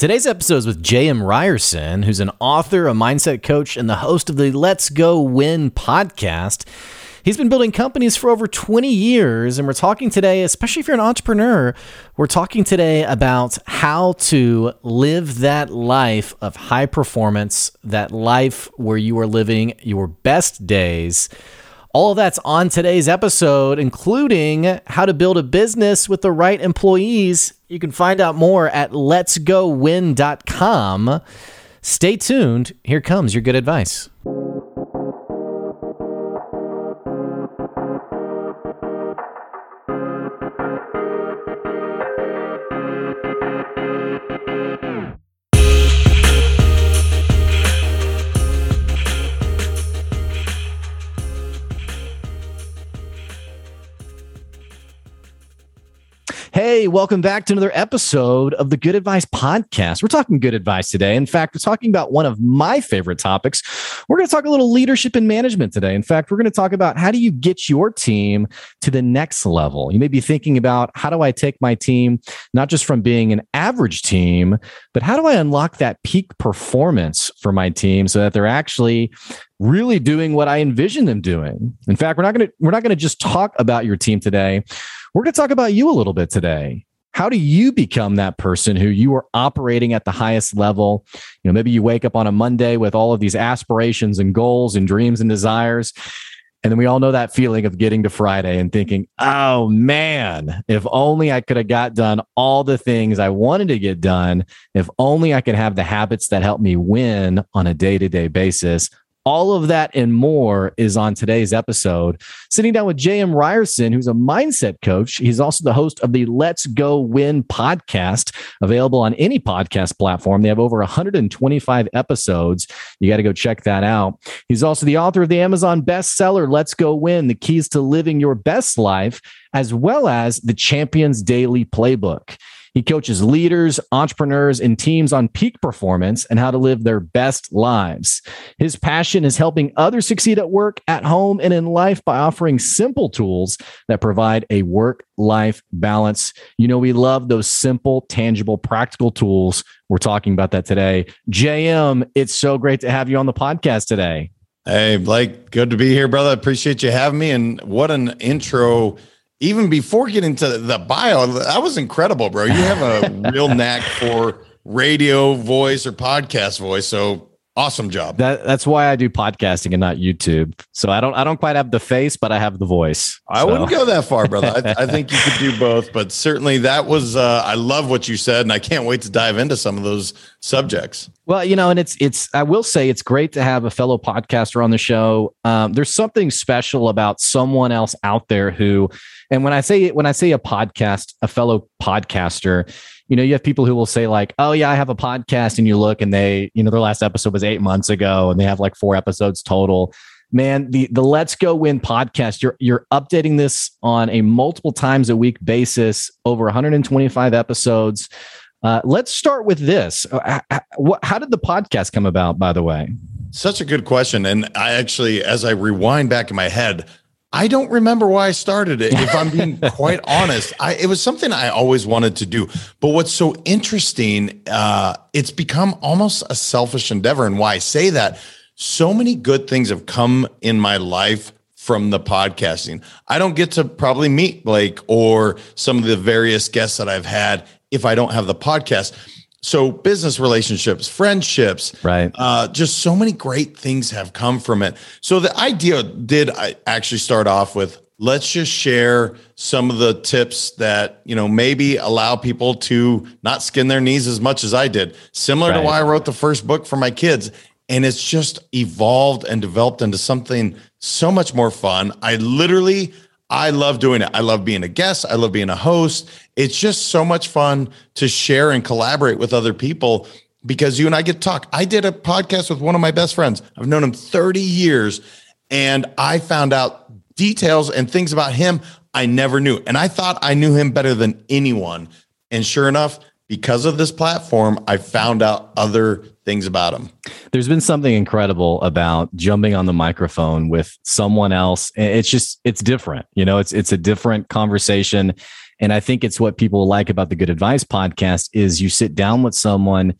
Today's episode is with J.M. Ryerson, who's an author, a mindset coach, and the host of the Let's Go Win podcast. He's been building companies for over 20 years, and we're talking today, especially if you're an entrepreneur, we're talking today about how to live that life of high performance, that life where you are living your best days. All that's on today's episode, including how to build a business with the right employees you can find out more at letsgowin.com. Stay tuned. Here comes your good advice. Welcome back to another episode of the Good Advice Podcast. We're talking good advice today. In fact, we're talking about one of my favorite topics. We're going to talk a little leadership and management today. In fact, we're going to talk about how do you get your team to the next level. You may be thinking about how do I take my team not just from being an average team, but how do I unlock that peak performance for my team so that they're actually really doing what I envision them doing. In fact, we're not going to we're not going to just talk about your team today. We're going to talk about you a little bit today. How do you become that person who you are operating at the highest level? You know, maybe you wake up on a Monday with all of these aspirations and goals and dreams and desires. And then we all know that feeling of getting to Friday and thinking, oh man, if only I could have got done all the things I wanted to get done. If only I could have the habits that help me win on a day to day basis. All of that and more is on today's episode. Sitting down with J.M. Ryerson, who's a mindset coach. He's also the host of the Let's Go Win podcast, available on any podcast platform. They have over 125 episodes. You got to go check that out. He's also the author of the Amazon bestseller, Let's Go Win The Keys to Living Your Best Life, as well as the Champions Daily Playbook. He coaches leaders, entrepreneurs, and teams on peak performance and how to live their best lives. His passion is helping others succeed at work, at home, and in life by offering simple tools that provide a work life balance. You know, we love those simple, tangible, practical tools. We're talking about that today. JM, it's so great to have you on the podcast today. Hey, Blake, good to be here, brother. Appreciate you having me. And what an intro even before getting to the bio, that was incredible, bro. You have a real knack for radio voice or podcast voice. So awesome job. That, that's why I do podcasting and not YouTube. So I don't I don't quite have the face, but I have the voice. I wouldn't go that far, brother. I, I, think you could do both, but certainly that was uh, I love what you said, and I can't wait to dive into some of those subjects. Well, you know, and it's it's I will say it's great to have a fellow podcaster on the show. Um, there's something special about someone else out there who, and when I say when I say a podcast, a fellow podcaster, you know, you have people who will say like, "Oh yeah, I have a podcast," and you look and they, you know, their last episode was eight months ago, and they have like four episodes total. Man, the the Let's Go Win podcast, you're you're updating this on a multiple times a week basis, over 125 episodes. Uh, let's start with this. Uh, how did the podcast come about, by the way? Such a good question. And I actually, as I rewind back in my head, I don't remember why I started it. If I'm being quite honest, I, it was something I always wanted to do. But what's so interesting, uh, it's become almost a selfish endeavor. And why I say that, so many good things have come in my life from the podcasting. I don't get to probably meet Blake or some of the various guests that I've had if I don't have the podcast. So business relationships, friendships, right? Uh, just so many great things have come from it. So the idea did I actually start off with let's just share some of the tips that you know maybe allow people to not skin their knees as much as I did. Similar right. to why I wrote the first book for my kids, and it's just evolved and developed into something so much more fun. I literally I love doing it. I love being a guest. I love being a host. It's just so much fun to share and collaborate with other people. because you and I get to talk. I did a podcast with one of my best friends. I've known him 30 years and I found out details and things about him I never knew. And I thought I knew him better than anyone. And sure enough, because of this platform, I found out other things about him. There's been something incredible about jumping on the microphone with someone else. It's just it's different. You know, it's it's a different conversation. And I think it's what people like about the Good Advice podcast is you sit down with someone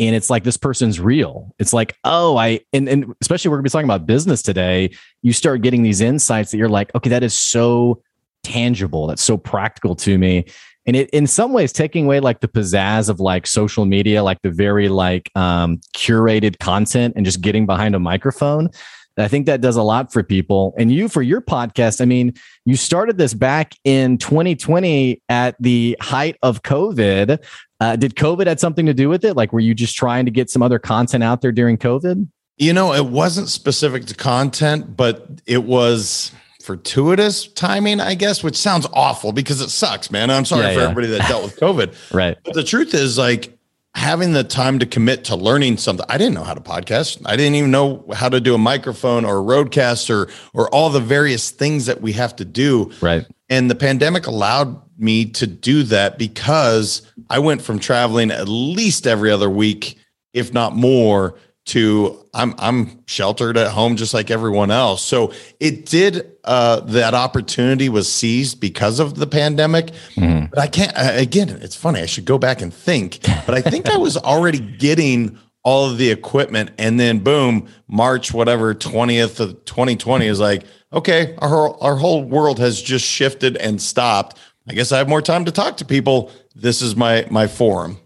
and it's like this person's real. It's like, oh, I and, and especially we're gonna be talking about business today. You start getting these insights that you're like, okay, that is so tangible. That's so practical to me. And it in some ways taking away like the pizzazz of like social media, like the very like um, curated content and just getting behind a microphone. I think that does a lot for people. And you, for your podcast, I mean, you started this back in 2020 at the height of COVID. Uh, did COVID had something to do with it? Like, were you just trying to get some other content out there during COVID? You know, it wasn't specific to content, but it was fortuitous timing, I guess, which sounds awful because it sucks, man. I'm sorry yeah, for yeah. everybody that dealt with COVID. right. But the truth is, like, having the time to commit to learning something. I didn't know how to podcast. I didn't even know how to do a microphone or a roadcast or or all the various things that we have to do. Right. And the pandemic allowed me to do that because I went from traveling at least every other week, if not more, to I'm I'm sheltered at home just like everyone else. So it did uh, that opportunity was seized because of the pandemic. Mm-hmm. But I can't again. It's funny. I should go back and think. But I think I was already getting all of the equipment, and then boom, March whatever twentieth of 2020 is like okay, our our whole world has just shifted and stopped. I guess I have more time to talk to people. This is my my forum.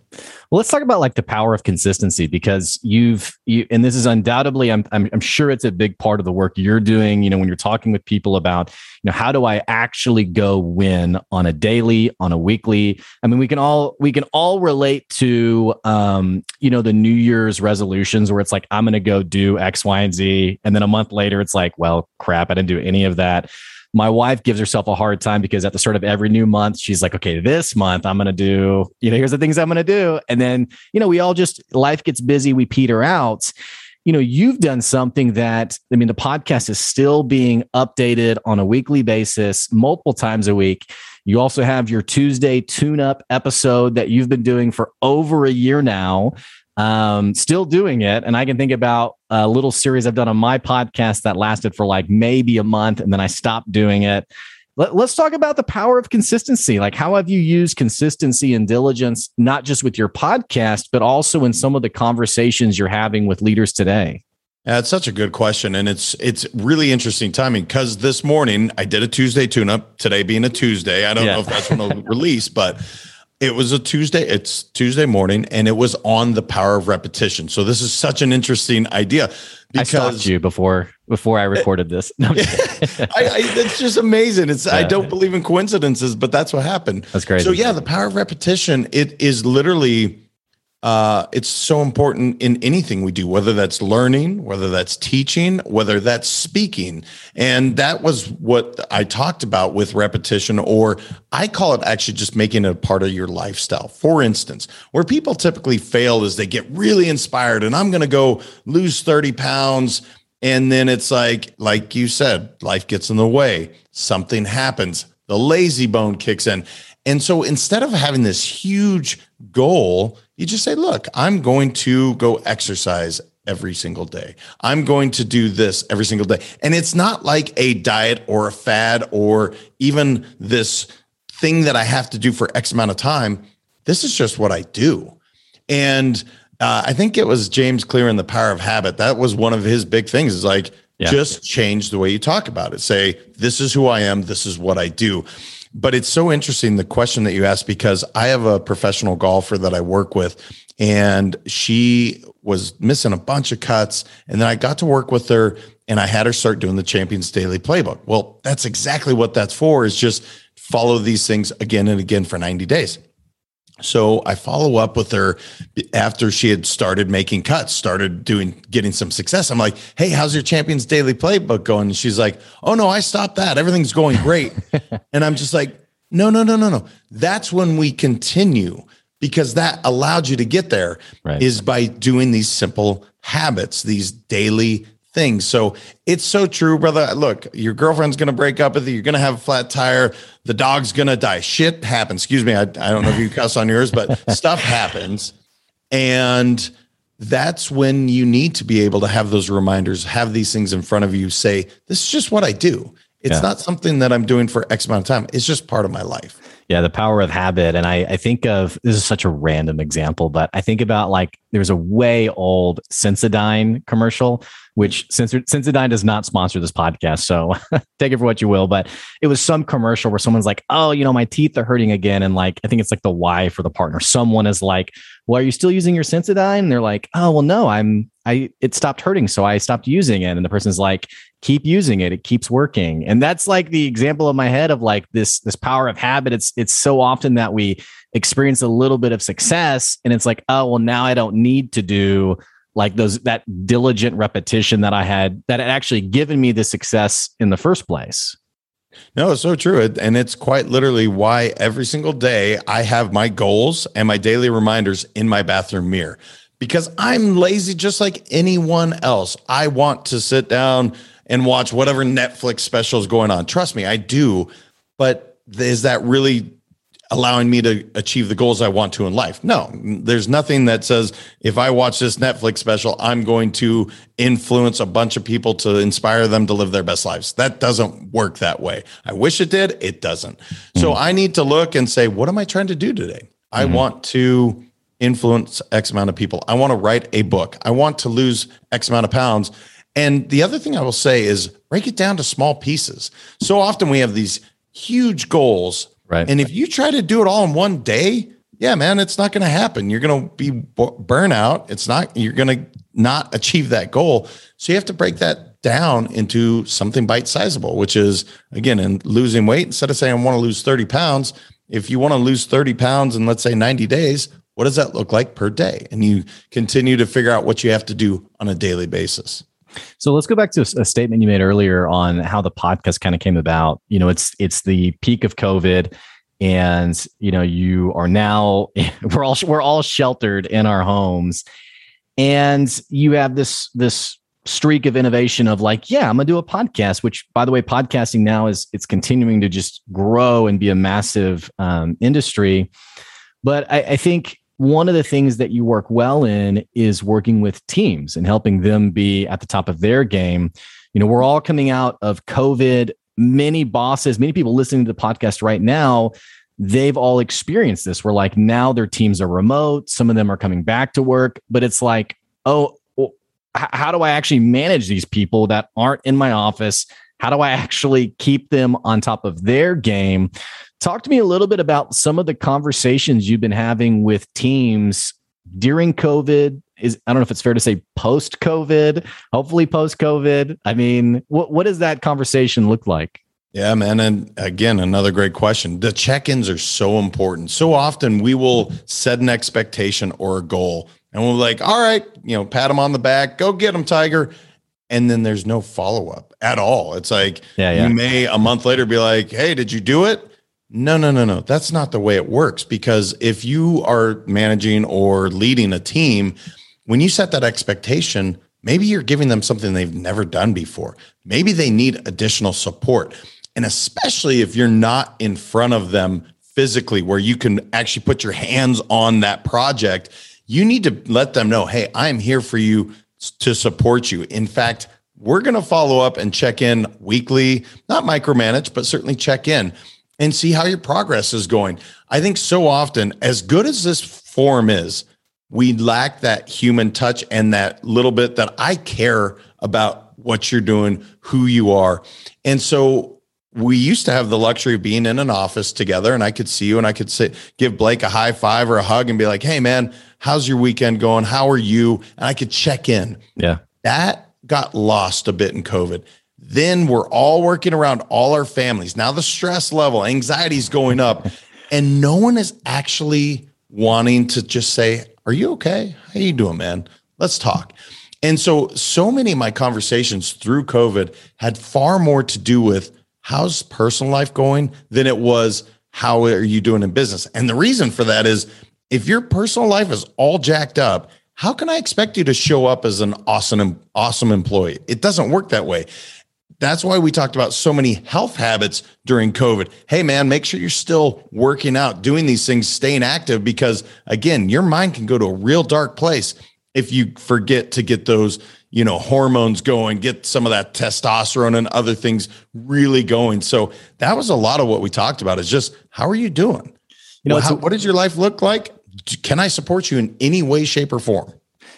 Well, let's talk about like the power of consistency because you've you and this is undoubtedly I'm, I'm I'm sure it's a big part of the work you're doing, you know, when you're talking with people about, you know, how do I actually go win on a daily, on a weekly? I mean, we can all we can all relate to um, you know, the New Year's resolutions where it's like I'm going to go do X, Y, and Z and then a month later it's like, well, crap, I didn't do any of that my wife gives herself a hard time because at the start of every new month, she's like, okay, this month I'm going to do, you know, here's the things I'm going to do. And then, you know, we all just, life gets busy, we peter out. You know, you've done something that, I mean, the podcast is still being updated on a weekly basis, multiple times a week. You also have your Tuesday tune up episode that you've been doing for over a year now um, still doing it. And I can think about a little series I've done on my podcast that lasted for like maybe a month and then I stopped doing it. Let, us talk about the power of consistency. Like, how have you used consistency and diligence, not just with your podcast, but also in some of the conversations you're having with leaders today? Yeah, it's such a good question, and it's it's really interesting timing because this morning I did a Tuesday tune-up. Today being a Tuesday, I don't yeah. know if that's when it'll release, but it was a Tuesday. It's Tuesday morning, and it was on the power of repetition. So this is such an interesting idea. Because, I stalked you before before I recorded this. No, I, I, it's just amazing. It's yeah. I don't believe in coincidences, but that's what happened. That's great. So yeah, the power of repetition. It is literally uh, it's so important in anything we do, whether that's learning, whether that's teaching, whether that's speaking. And that was what I talked about with repetition, or I call it actually just making it a part of your lifestyle. For instance, where people typically fail is they get really inspired and I'm going to go lose 30 pounds. And then it's like, like you said, life gets in the way, something happens, the lazy bone kicks in. And so instead of having this huge goal, you just say, look, I'm going to go exercise every single day. I'm going to do this every single day. And it's not like a diet or a fad or even this thing that I have to do for X amount of time. This is just what I do. And uh, I think it was James Clear in The Power of Habit. That was one of his big things is like, yeah. just change the way you talk about it. Say, this is who I am. This is what I do. But it's so interesting the question that you asked because I have a professional golfer that I work with, and she was missing a bunch of cuts. And then I got to work with her and I had her start doing the Champions Daily Playbook. Well, that's exactly what that's for, is just follow these things again and again for 90 days. So I follow up with her after she had started making cuts, started doing getting some success. I'm like, "Hey, how's your Champions Daily Playbook going?" And she's like, "Oh no, I stopped that. Everything's going great." and I'm just like, "No, no, no, no, no. That's when we continue because that allowed you to get there Right. is by doing these simple habits, these daily things. So it's so true, brother. Look, your girlfriend's going to break up with you. You're going to have a flat tire. The dog's going to die. Shit happens. Excuse me. I, I don't know if you cuss on yours, but stuff happens. And that's when you need to be able to have those reminders, have these things in front of you, say, this is just what I do. It's Yeah. not something that I'm doing for X amount of time. It's just part of my life. Yeah, the power of habit. And I, I think of this is such a random example, but I think about like there's a way old Sensodyne commercial, which Sensodyne does not sponsor this podcast. So take it for what you will. But it was some commercial where someone's like, oh, you know, my teeth are hurting again. And like, I think it's like the wife or the partner. Someone is like, well, are you still using your Sensodyne? And they're like, oh, well, no, I'm, I, it stopped hurting. So I stopped using it. And the person's like, keep using it. It keeps working. And that's like the example of my head of like this, this power of habit. It's, it's so often that we experience a little bit of success and it's like, oh, well, now I don't need to do like those, that diligent repetition that I had that had actually given me the success in the first place. No, it's so true. And it's quite literally why every single day I have my goals and my daily reminders in my bathroom mirror because I'm lazy just like anyone else. I want to sit down and watch whatever Netflix special is going on. Trust me, I do. But is that really allowing me to achieve the goals I want to in life. No, there's nothing that says if I watch this Netflix special, I'm going to influence a bunch of people to inspire them to live their best lives. That doesn't work that way. I wish it did, it doesn't. So hmm. I need to look and say, what am I trying to do today? I hmm. want to influence X amount of people. I want to write a book. I want to lose X amount of pounds. And the other thing I will say is break it down to small pieces. So often we have these huge goals Right. and if you try to do it all in one day, yeah, man, it's not going to happen. You're going to be bu- burnout. It's not, you're going to not achieve that goal. So you have to break that down into something bite sizable, which is again, in losing weight, instead of saying I want to lose 30 pounds, if you want to lose 30 pounds in let's say 90 days, what does that look like per day? And you continue to figure out what you have to do on a daily basis. So let's go back to a statement you made earlier on how the podcast kind of came about. You know, it's it's the peak of COVID, and you know you are now we're all we're all sheltered in our homes, and you have this this streak of innovation of like, yeah, I'm gonna do a podcast. Which, by the way, podcasting now is it's continuing to just grow and be a massive um, industry. But I, I think one of the things that you work well in is working with teams and helping them be at the top of their game. You know, we're all coming out of COVID. Many bosses, many people listening to the podcast right now, they've all experienced this. Where like now their teams are remote, some of them are coming back to work, but it's like, oh, well, how do I actually manage these people that aren't in my office? How do I actually keep them on top of their game? Talk to me a little bit about some of the conversations you've been having with teams during COVID. Is I don't know if it's fair to say post COVID, hopefully post COVID. I mean, what what does that conversation look like? Yeah, man. And again, another great question. The check ins are so important. So often we will set an expectation or a goal and we're like, all right, you know, pat him on the back, go get him, Tiger. And then there's no follow up at all. It's like, Yeah, yeah. you may a month later be like, hey, did you do it? No, no, no, no. That's not the way it works because if you are managing or leading a team, when you set that expectation, maybe you're giving them something they've never done before. Maybe they need additional support. And especially if you're not in front of them physically, where you can actually put your hands on that project, you need to let them know, hey, I'm here for you to support you. In fact, we're going to follow up and check in weekly, not micromanage, but certainly check in and see how your progress is going. I think so often, as good as this form is, we lack that human touch and that little bit that I care about what you're doing, who you are. And so we used to have the luxury of being in an office together and I could see you and I could say, give Blake a high five or a hug and be like, hey, man, how's your weekend going? How are you? And I could check in. Yeah. That got lost a bit in COVID. Then we're all working around all our families. Now the stress level, anxiety is going up, and no one is actually wanting to just say, "Are you okay? How you doing, man? Let's talk." And so, so many of my conversations through COVID had far more to do with how's personal life going than it was how are you doing in business. And the reason for that is if your personal life is all jacked up, how can I expect you to show up as an awesome, awesome employee? It doesn't work that way. That's why we talked about so many health habits during COVID. Hey, man, make sure you're still working out, doing these things, staying active, because again, your mind can go to a real dark place if you forget to get those, you know, hormones going, get some of that testosterone and other things really going. So that was a lot of what we talked about is just how are you doing? You know, well, how, what does your life look like? Can I support you in any way, shape, or form?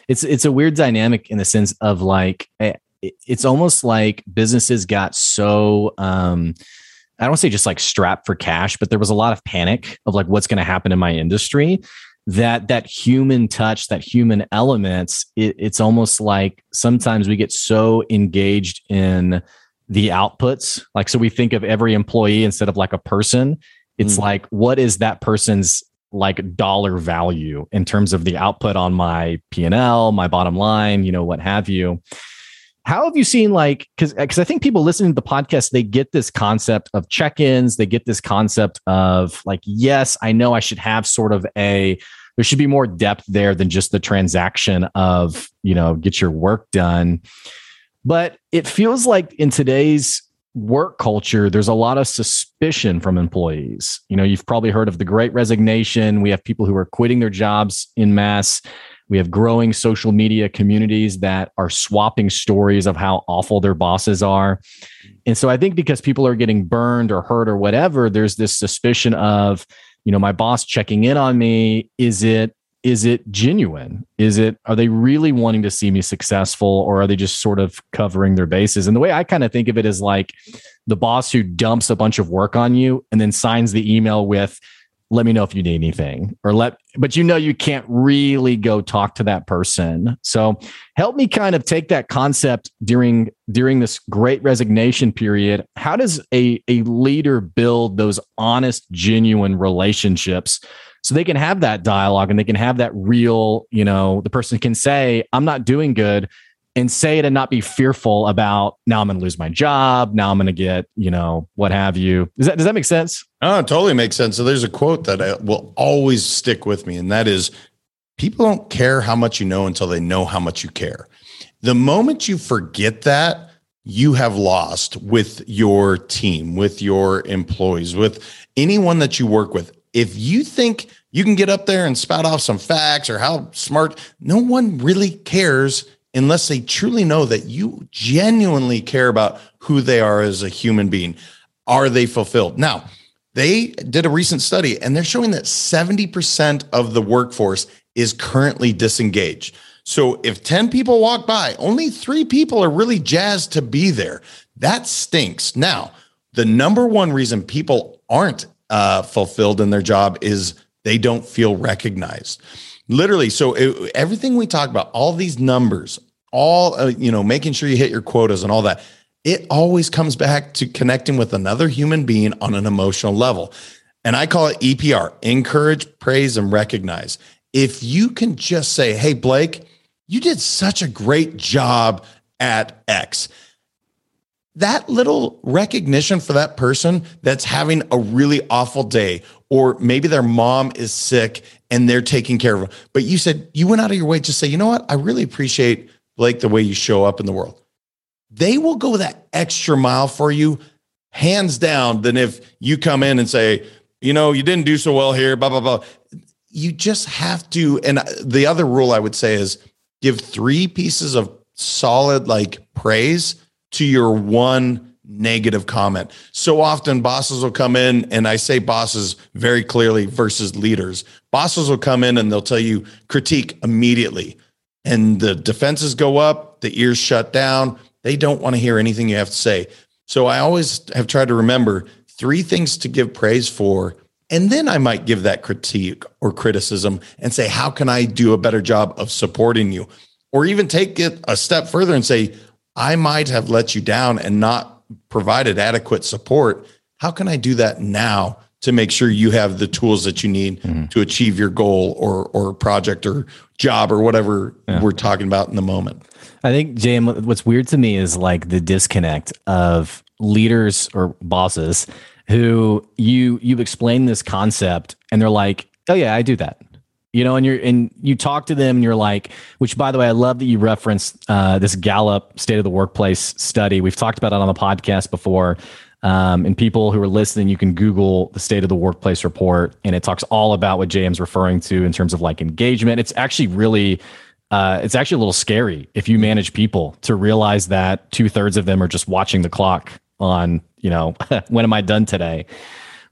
It's it's a weird dynamic in the sense of like eh, it's almost like businesses got so um I don't say just like strapped for cash, but there was a lot of panic of like what's going to happen in my industry. That that human touch, that human elements, it, it's almost like sometimes we get so engaged in the outputs. Like so, we think of every employee instead of like a person. It's mm. like what is that person's like dollar value in terms of the output on my P&L, my bottom line, you know, what have you. How have you seen like cuz cuz I think people listening to the podcast they get this concept of check-ins, they get this concept of like yes, I know I should have sort of a there should be more depth there than just the transaction of, you know, get your work done. But it feels like in today's work culture, there's a lot of suspicion from employees. You know, you've probably heard of the great resignation. We have people who are quitting their jobs in mass. We have growing social media communities that are swapping stories of how awful their bosses are. And so I think because people are getting burned or hurt or whatever, there's this suspicion of, you know, my boss checking in on me. Is it is it genuine is it are they really wanting to see me successful or are they just sort of covering their bases and the way i kind of think of it is like the boss who dumps a bunch of work on you and then signs the email with let me know if you need anything or let but you know you can't really go talk to that person. So help me kind of take that concept during during this great resignation period. How does a a leader build those honest genuine relationships so they can have that dialogue and they can have that real you know the person can say i'm not doing good and say it and not be fearful about now i'm going to lose my job now i'm going to get you know what have you. Does that does that make sense? Oh totally makes sense. So there's a quote that I will always stick with me and that is people don't care how much you know until they know how much you care. The moment you forget that you have lost with your team with your employees with anyone that you work with. If you think you can get up there and spout off some facts or how smart, no one really cares unless they truly know that you genuinely care about who they are as a human being. Are they fulfilled? Now, they did a recent study and they're showing that 70% of the workforce is currently disengaged. So if 10 people walk by, only three people are really jazzed to be there. That stinks. Now, the number one reason people aren't uh, fulfilled in their job is they don't feel recognized. Literally, so it, everything we talk about, all these numbers, all uh, you know, making sure you hit your quotas and all that, it always comes back to connecting with another human being on an emotional level. And I call it EPR: encourage, praise, and recognize. If you can just say, "Hey, Blake, you did such a great job at X." that little recognition for that person that's having a really awful day, or maybe their mom is sick and they're taking care of them. But you said you went out of your way to say, you know what? I really appreciate Blake the way you show up in the world. They will go that extra mile for you, hands down, than if you come in and say, you know, you didn't do so well here, blah, blah, blah. You just have to. And the other rule I would say is give three pieces of solid like praise to your one negative comment. So often bosses will come in, and I say bosses very clearly versus leaders. Bosses will come in and they'll tell you critique immediately. And the defenses go up, the ears shut down. They don't want to hear anything you have to say. So I always have tried to remember three things to give praise for. And then I might give that critique or criticism and say, how can I do a better job of supporting you? Or even take it a step further and say, I might have let you down and not provided adequate support. How can I do that now to make sure you have the tools that you need mm-hmm. to achieve your goal or or project or job or whatever yeah. we're talking about in the moment? I think Jam, what's weird to me is like the disconnect of leaders or bosses who you you explain this concept and they're like, "Oh yeah, I do that." you know, and you're and you talk to them and you're like, which by the way, I love that you referenced uh, this Gallup State of the Workplace study. We've talked about it on the podcast before. Um, and people who are listening, you can Google the State of the Workplace report, and it talks all about what JM's referring to in terms of like engagement. It's actually really uh, it's actually a little scary if you manage people to realize that two thirds of them are just watching the clock on, you know, when am I done today?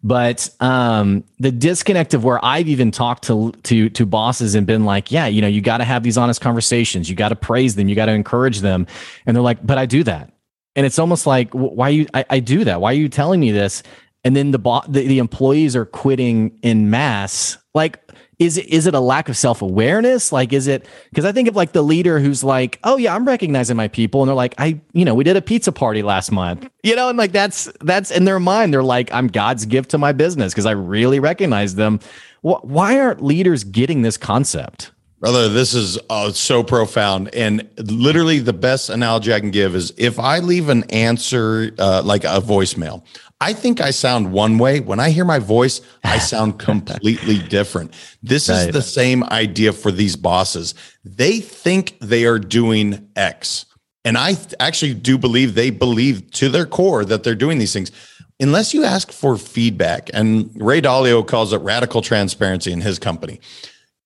But um, the disconnect of where I've even talked to to to bosses and been like, yeah, you know, you got to have these honest conversations. You got to praise them. You got to encourage them. And they're like, but I do that. And it's almost like, why you? I, I do that. Why are you telling me this? And then the, bo- the the employees are quitting in mass. Like, is it is it a lack of self-awareness like is it because i think of like the leader who's like oh yeah i'm recognizing my people and they're like i you know we did a pizza party last month you know and like that's that's in their mind they're like i'm god's gift to my business because i really recognize them why aren't leaders getting this concept Brother, this is uh, so profound. And literally, the best analogy I can give is if I leave an answer uh, like a voicemail, I think I sound one way. When I hear my voice, I sound completely different. This right. is the same idea for these bosses. They think they are doing X. And I actually do believe they believe to their core that they're doing these things. Unless you ask for feedback, and Ray Dalio calls it radical transparency in his company.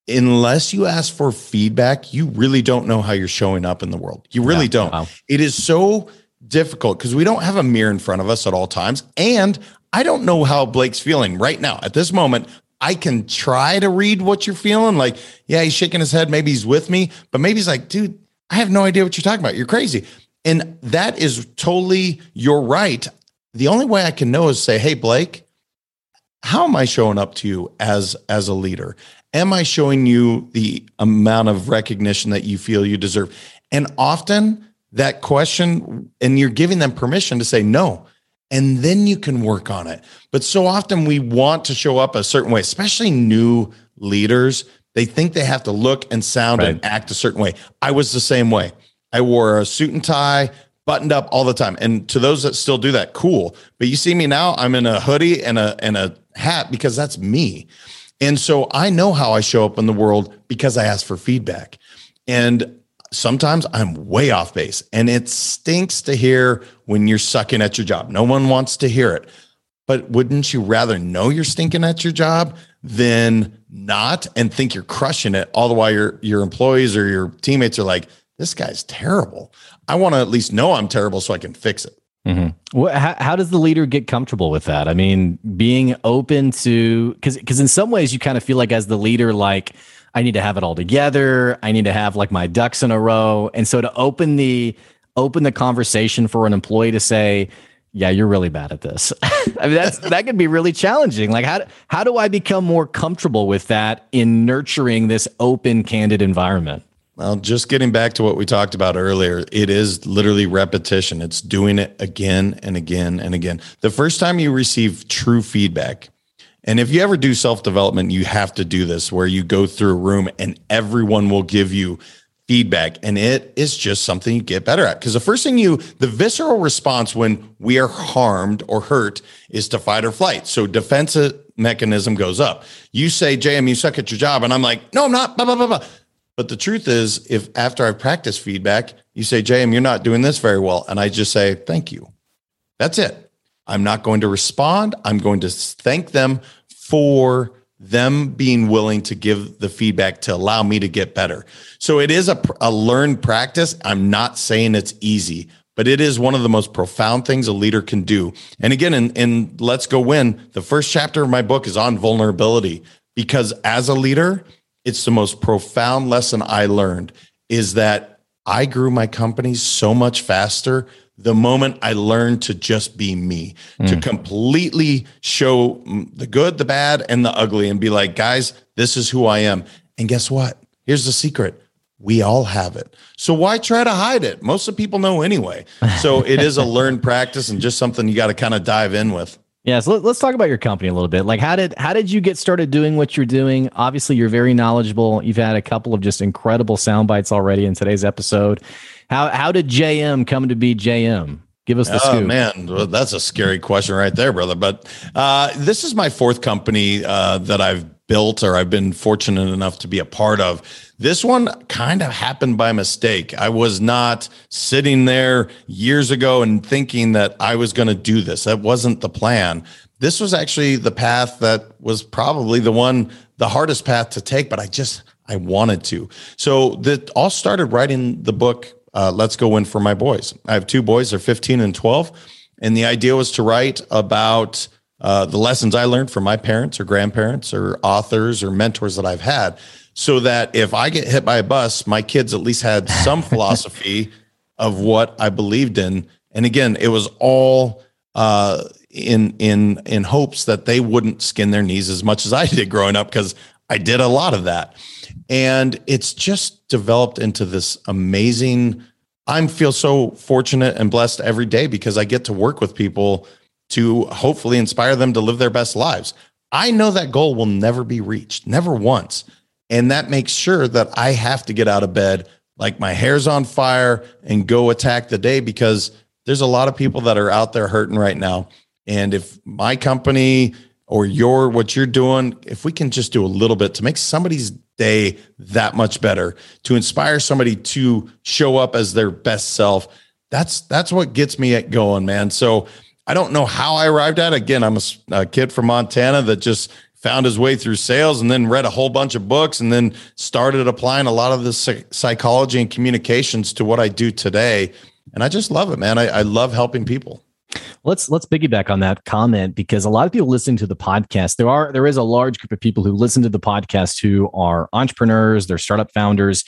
Unless you ask for feedback, you really don't know how you're showing up in the world. You really yeah, don't. Wow. It is so difficult because we don't have a mirror in front of us at all times. And I don't know how Blake's feeling right now at this moment. I can try to read what you're feeling. Like, yeah, he's shaking his head. Maybe he's with me, but maybe he's like, dude, I have no idea what you're talking about. You're crazy. And that is totally your right. The only way I can know is say, hey, Blake, how am I showing up to you as as a leader? Am I showing you the amount of recognition that you feel you deserve? And often that question and you're giving them permission to say no and then you can work on it. But so often we want to show up a certain way especially new leaders. They think they have to look and sound right. and act a certain way. I was the same way. I wore a suit and tie buttoned up all the time. And to those that still do that cool. But you see me now i'm in a hoodie and a and a hat because that's me and so i know how i show up in the world because i ask for feedback and sometimes I'm way off base and it stinks to hear when you're sucking at your job. No one wants to hear it. But wouldn't you rather know you're stinking at your job than not and think you're crushing it all the while your your employees or your teammates are like, this guy's terrible. I want to at least know I'm terrible so I can fix it. Mm-hmm. Well, how, how, does the leader get comfortable with that? I mean, being open to because because in some ways you kind of feel like as the leader, like I need to have it all together. I need to have like my ducks in a row. And so to open the open the conversation for an employee to say, yeah, you're really bad at this. I mean, that's that can be really challenging. Like, how how do I become more comfortable with that in nurturing this open, candid environment? Well, just getting back to what we talked about earlier, it is literally repetition. It's doing it again and again and again. The first time you receive true feedback, and if you ever do self development, you have to do this where you go through a room and everyone will give you feedback and it is just something you get better at because the first thing you the visceral response when we are harmed or hurt is to fight or flight so defensive mechanism goes up you say jm you suck at your job and i'm like no i'm not blah, blah, blah, blah. But the truth is if after i've practiced feedback you say jm you're not doing this very well and i just say thank you that's it i'm not going to respond i'm going to thank them for them being willing to give the feedback to allow me to get better. So it is a, a learned practice. I'm not saying it's easy, but it is one of the most profound things a leader can do. And again, in, in Let's Go Win, the first chapter of my book is on vulnerability because as a leader, it's the most profound lesson I learned is that I grew my company so much faster the moment I learned to just be me, mm. to completely show the good, the bad, and the ugly, and be like, guys, this is who I am. And guess what? Here's the secret. We all have it. So why try to hide it? Most of people know anyway. So it is a learned practice and just something you got to kind of dive in with. Yeah, so let's talk about your company a little bit. Like, how did how did you get started doing what you're doing? Obviously, you're very knowledgeable. You've had a couple of just incredible sound bites already in today's episode. How how did JM come to be JM? Give us the scoop. oh, scoop. man, that's a scary question right there, brother. But uh, this is my fourth company uh, that I've built or I've been fortunate enough to be a part of. This one kind of happened by mistake. I was not sitting there years ago and thinking that I was going to do this. That wasn't the plan. This was actually the path that was probably the one, the hardest path to take, but I just, I wanted to. So that all started writing the book, uh, Let's Go Win for My Boys. I have two boys, they're 15 and 12. And the idea was to write about uh, the lessons I learned from my parents or grandparents or authors or mentors that I've had, so that if I get hit by a bus, my kids at least had some philosophy of what I believed in. And again, it was all uh, in in in hopes that they wouldn't skin their knees as much as I did growing up because I did a lot of that. And it's just developed into this amazing. I feel so fortunate and blessed every day because I get to work with people to hopefully inspire them to live their best lives. I know that goal will never be reached, never once. And that makes sure that I have to get out of bed like my hair's on fire and go attack the day because there's a lot of people that are out there hurting right now. And if my company or your what you're doing, if we can just do a little bit to make somebody's day that much better, to inspire somebody to show up as their best self, that's that's what gets me going, man. So I don't know how I arrived at. It. Again, I'm a, a kid from Montana that just found his way through sales and then read a whole bunch of books and then started applying a lot of the psychology and communications to what I do today. And I just love it, man. I, I love helping people. Let's let's piggyback on that comment because a lot of people listening to the podcast, there are there is a large group of people who listen to the podcast who are entrepreneurs, they're startup founders,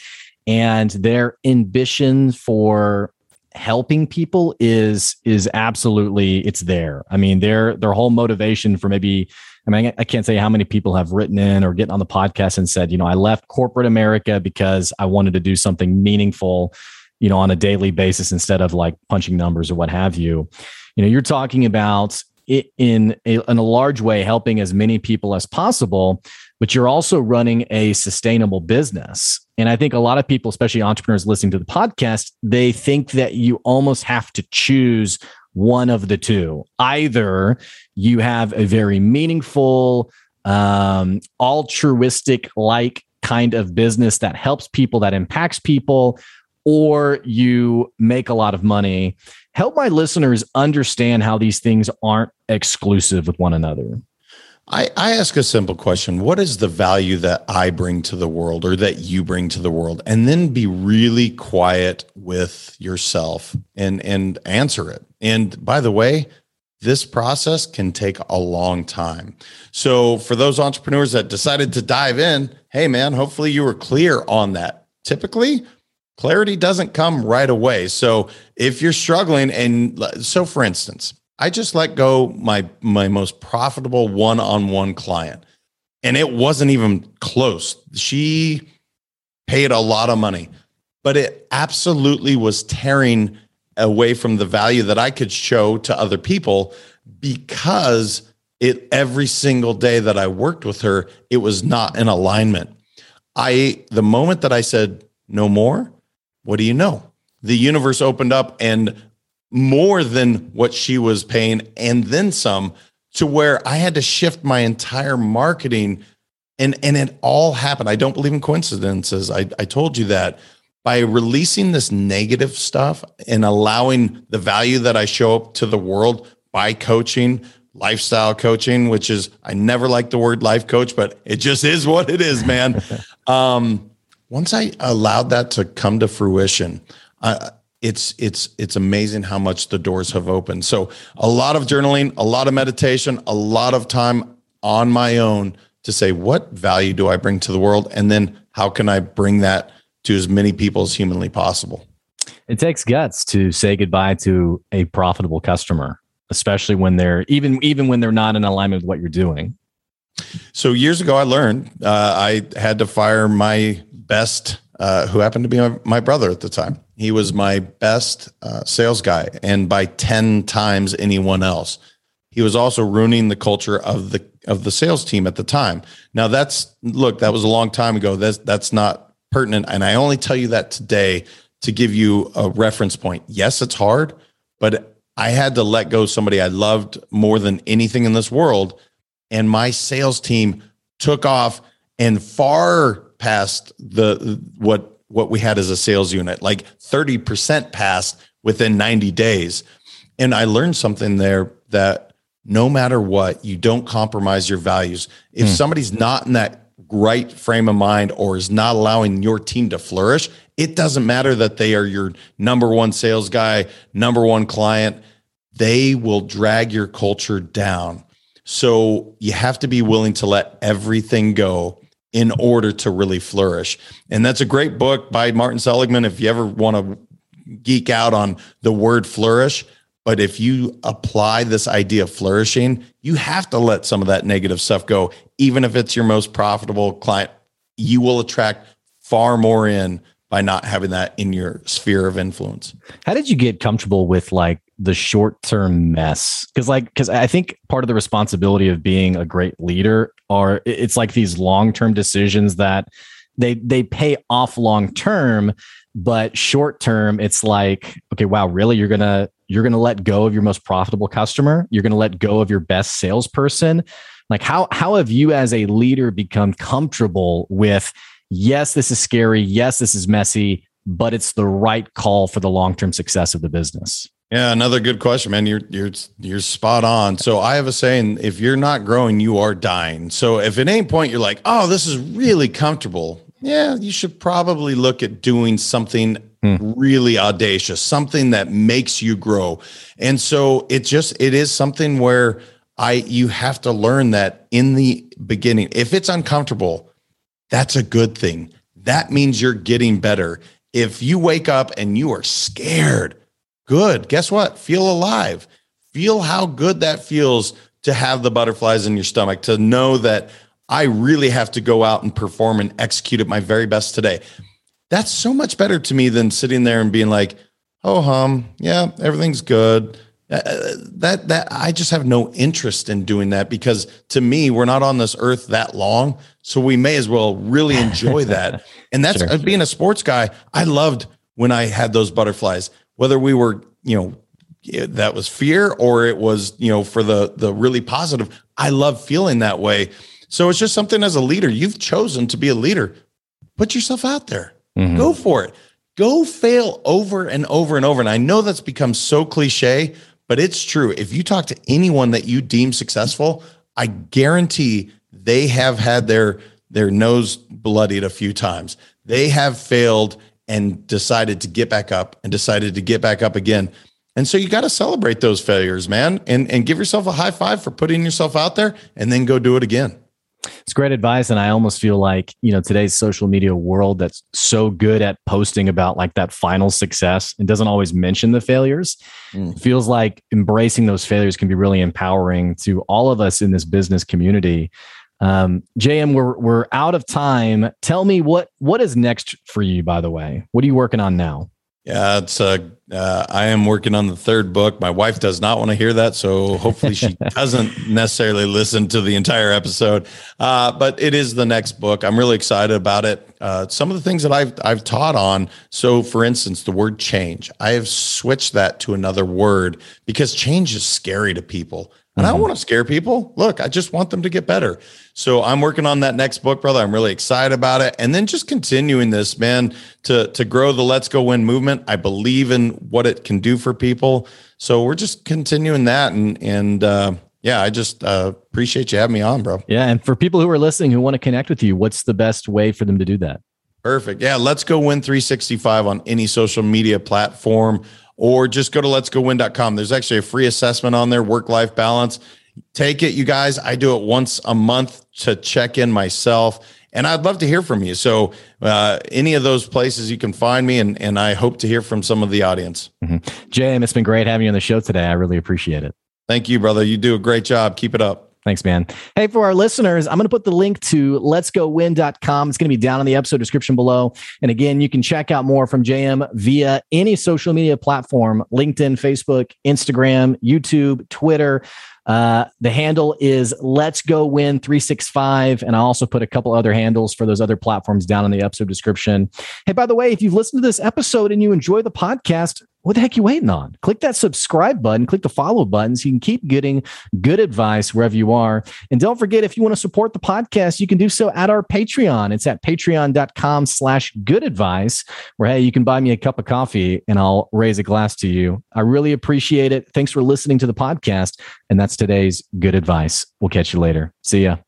and their ambition for helping people is is absolutely it's there. I mean, their their whole motivation for maybe I mean, I can't say how many people have written in or getting on the podcast and said, you know, I left corporate America because I wanted to do something meaningful, you know, on a daily basis instead of like punching numbers or what have you. You know, you're talking about it in a, in a large way helping as many people as possible, but you're also running a sustainable business. And I think a lot of people, especially entrepreneurs listening to the podcast, they think that you almost have to choose one of the two. Either you have a very meaningful, um, altruistic like kind of business that helps people, that impacts people, or you make a lot of money. Help my listeners understand how these things aren't exclusive with one another. I, I ask a simple question What is the value that I bring to the world or that you bring to the world? And then be really quiet with yourself and, and answer it. And by the way, this process can take a long time. So, for those entrepreneurs that decided to dive in, hey, man, hopefully you were clear on that. Typically, clarity doesn't come right away. So, if you're struggling, and so for instance, I just let go my my most profitable one-on-one client. And it wasn't even close. She paid a lot of money, but it absolutely was tearing away from the value that I could show to other people because it every single day that I worked with her, it was not in alignment. I the moment that I said no more, what do you know? The universe opened up and more than what she was paying and then some to where I had to shift my entire marketing and and it all happened. I don't believe in coincidences. I, I told you that by releasing this negative stuff and allowing the value that I show up to the world by coaching, lifestyle coaching, which is I never like the word life coach, but it just is what it is, man. um, once I allowed that to come to fruition, I, it's it's it's amazing how much the doors have opened. So a lot of journaling, a lot of meditation, a lot of time on my own to say what value do I bring to the world and then how can I bring that to as many people as humanly possible. It takes guts to say goodbye to a profitable customer, especially when they're even even when they're not in alignment with what you're doing. So years ago, I learned uh, I had to fire my best, uh, who happened to be my, my brother at the time he was my best uh, sales guy, and by ten times anyone else. He was also ruining the culture of the of the sales team at the time. Now that's look, that was a long time ago. That's that's not pertinent, and I only tell you that today to give you a reference point. Yes, it's hard, but I had to let go somebody I loved more than anything in this world, and my sales team took off and far past the what what we had as a sales unit, like 30% passed within 90 days. And I learned something there that no matter what, you don't compromise your values. If mm. somebody's not in that right frame of mind or is not allowing your team to flourish, it doesn't matter that they are your number one sales guy, number one client. They will drag your culture down. So you have to be willing to let everything go in order to really flourish. And that's a great book by Martin Seligman. If you ever want to geek out on the word flourish, but if you apply this idea of flourishing, you have to let some of that negative stuff go. Even if it's your most profitable client, you will attract far more in by not having that in your sphere of influence. How did you get comfortable with like the short term mess? Because like because I think part of the responsibility of being a great leader are it's like these long term decisions that they they pay off long term, but short term it's like okay wow really you're gonna you're gonna let go of your most profitable customer you're gonna let go of your best salesperson like how how have you as a leader become comfortable with yes, this is scary. Yes, this is messy, but it's the right call for the long term success of the business? Yeah, another good question, man. You're you're you're spot on. So I have a saying: if you're not growing, you are dying. So if at any point you're like, "Oh, this is really comfortable," yeah, you should probably look at doing something hmm. really audacious, something that makes you grow. And so it just it is something where I you have to learn that in the beginning. If it's uncomfortable, that's a good thing. That means you're getting better. If you wake up and you are scared, good. Guess what? Feel alive. Feel how good that feels to have the butterflies in your stomach, to know that I really have to go out and perform and execute at my very best today. That's so much better to me than sitting there and being like, oh, hum, yeah, everything's good. Uh, that that I just have no interest in doing that because to me we're not on this earth that long so we may as well really enjoy that and that's sure. being a sports guy I loved when I had those butterflies whether we were you know that was fear or it was you know for the the really positive I love feeling that way so it's just something as a leader you've chosen to be a leader put yourself out there mm-hmm. go for it go fail over and over and over and I know that's become so cliche but it's true. If you talk to anyone that you deem successful, I guarantee they have had their their nose bloodied a few times. They have failed and decided to get back up and decided to get back up again. And so you got to celebrate those failures, man, and and give yourself a high five for putting yourself out there and then go do it again. It's great advice. And I almost feel like, you know, today's social media world that's so good at posting about like that final success and doesn't always mention the failures. Mm. feels like embracing those failures can be really empowering to all of us in this business community. Um, JM, we're we're out of time. Tell me what what is next for you, by the way. What are you working on now? Yeah, it's uh, uh, I am working on the third book. My wife does not want to hear that, so hopefully she doesn't necessarily listen to the entire episode. Uh, but it is the next book. I'm really excited about it. Uh, some of the things that I've I've taught on. So, for instance, the word change. I have switched that to another word because change is scary to people. And mm-hmm. I don't want to scare people. Look, I just want them to get better. So I'm working on that next book, brother. I'm really excited about it. And then just continuing this, man, to to grow the Let's Go Win movement. I believe in what it can do for people. So we're just continuing that. And and uh, yeah, I just uh, appreciate you having me on, bro. Yeah. And for people who are listening who want to connect with you, what's the best way for them to do that? Perfect. Yeah. Let's go win 365 on any social media platform or just go to let's go letsgowin.com. There's actually a free assessment on there, work life balance. Take it, you guys. I do it once a month to check in myself. And I'd love to hear from you. So, uh, any of those places you can find me, and, and I hope to hear from some of the audience. Mm-hmm. It's been great having you on the show today. I really appreciate it. Thank you, brother. You do a great job. Keep it up. Thanks, man. Hey, for our listeners, I'm going to put the link to letsgowin.com. It's going to be down in the episode description below. And again, you can check out more from JM via any social media platform LinkedIn, Facebook, Instagram, YouTube, Twitter. Uh, the handle is Let's Go Win 365. And I'll also put a couple other handles for those other platforms down in the episode description. Hey, by the way, if you've listened to this episode and you enjoy the podcast, what the heck you waiting on? Click that subscribe button, click the follow button so you can keep getting good advice wherever you are. And don't forget, if you want to support the podcast, you can do so at our Patreon. It's at patreon.com slash good advice, where, hey, you can buy me a cup of coffee and I'll raise a glass to you. I really appreciate it. Thanks for listening to the podcast. And that's today's good advice. We'll catch you later. See ya.